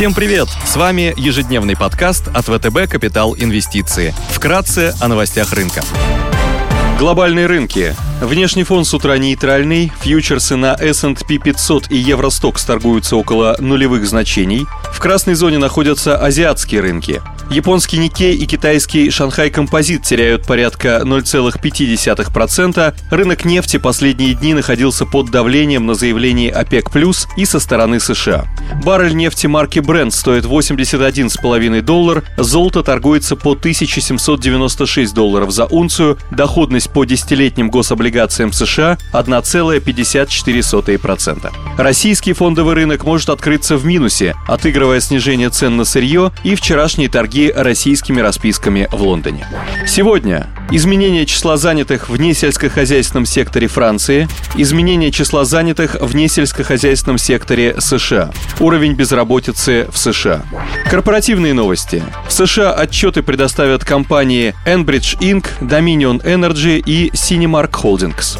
Всем привет! С вами ежедневный подкаст от ВТБ «Капитал Инвестиции». Вкратце о новостях рынка. Глобальные рынки. Внешний фон с утра нейтральный, фьючерсы на S&P 500 и Евростокс торгуются около нулевых значений. В красной зоне находятся азиатские рынки. Японский Никей и китайский Шанхай Композит теряют порядка 0,5%. Рынок нефти последние дни находился под давлением на заявлении ОПЕК+, и со стороны США. Баррель нефти марки Brent стоит 81,5 доллар, золото торгуется по 1796 долларов за унцию, доходность по десятилетним гособлигациям США 1,54%. Российский фондовый рынок может открыться в минусе, отыгрывая снижение цен на сырье и вчерашние торги российскими расписками в Лондоне. Сегодня изменение числа занятых в несельскохозяйственном секторе Франции, изменение числа занятых в несельскохозяйственном секторе США, уровень безработицы в США. Корпоративные новости. В США отчеты предоставят компании Enbridge Inc., Dominion Energy и Cinemark Holdings.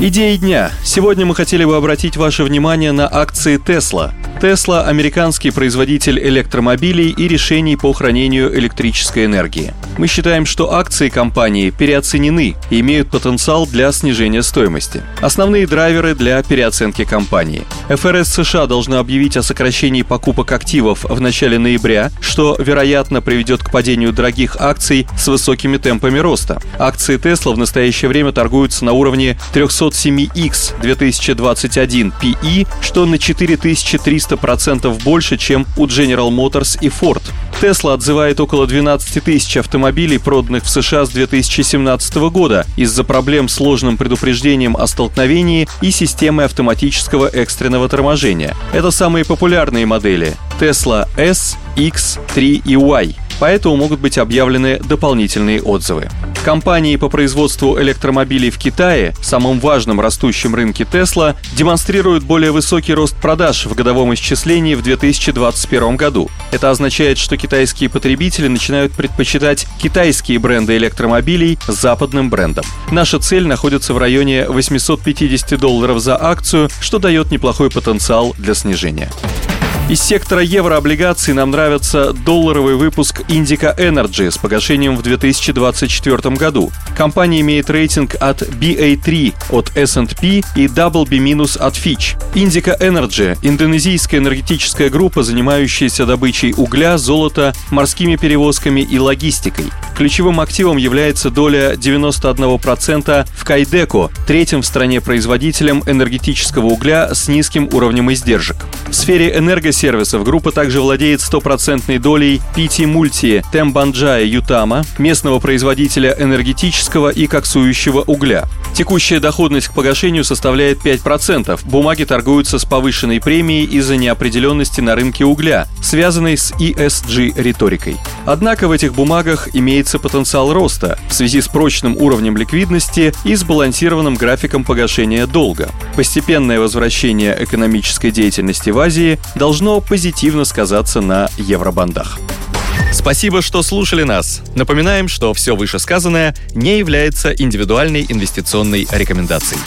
Идеи дня. Сегодня мы хотели бы обратить ваше внимание на акции Tesla – Tesla – американский производитель электромобилей и решений по хранению электрической энергии. Мы считаем, что акции компании переоценены и имеют потенциал для снижения стоимости. Основные драйверы для переоценки компании. ФРС США должна объявить о сокращении покупок активов в начале ноября, что, вероятно, приведет к падению дорогих акций с высокими темпами роста. Акции Tesla в настоящее время торгуются на уровне 307X 2021 PE, что на 4300 300% больше, чем у General Motors и Ford. Tesla отзывает около 12 тысяч автомобилей, проданных в США с 2017 года из-за проблем с ложным предупреждением о столкновении и системой автоматического экстренного торможения. Это самые популярные модели Tesla S, X, 3 и Y поэтому могут быть объявлены дополнительные отзывы. Компании по производству электромобилей в Китае, самом важном растущем рынке Tesla, демонстрируют более высокий рост продаж в годовом исчислении в 2021 году. Это означает, что китайские потребители начинают предпочитать китайские бренды электромобилей западным брендам. Наша цель находится в районе 850 долларов за акцию, что дает неплохой потенциал для снижения. Из сектора еврооблигаций нам нравится долларовый выпуск Indica Energy с погашением в 2024 году. Компания имеет рейтинг от BA3 от S&P и WB- от Fitch. Indica Energy – индонезийская энергетическая группа, занимающаяся добычей угля, золота, морскими перевозками и логистикой. Ключевым активом является доля 91% в Кайдеко, третьем в стране производителем энергетического угля с низким уровнем издержек. В сфере энергосервисов группа также владеет стопроцентной долей PT Multi Тембанджая Ютама, местного производителя энергетического и коксующего угля. Текущая доходность к погашению составляет 5%. Бумаги торгуются с повышенной премией из-за неопределенности на рынке угля, связанной с ESG-риторикой. Однако в этих бумагах имеется потенциал роста в связи с прочным уровнем ликвидности и сбалансированным графиком погашения долга. Постепенное возвращение экономической деятельности в Азии должно позитивно сказаться на евробандах. Спасибо, что слушали нас. Напоминаем, что все вышесказанное не является индивидуальной инвестиционной рекомендацией.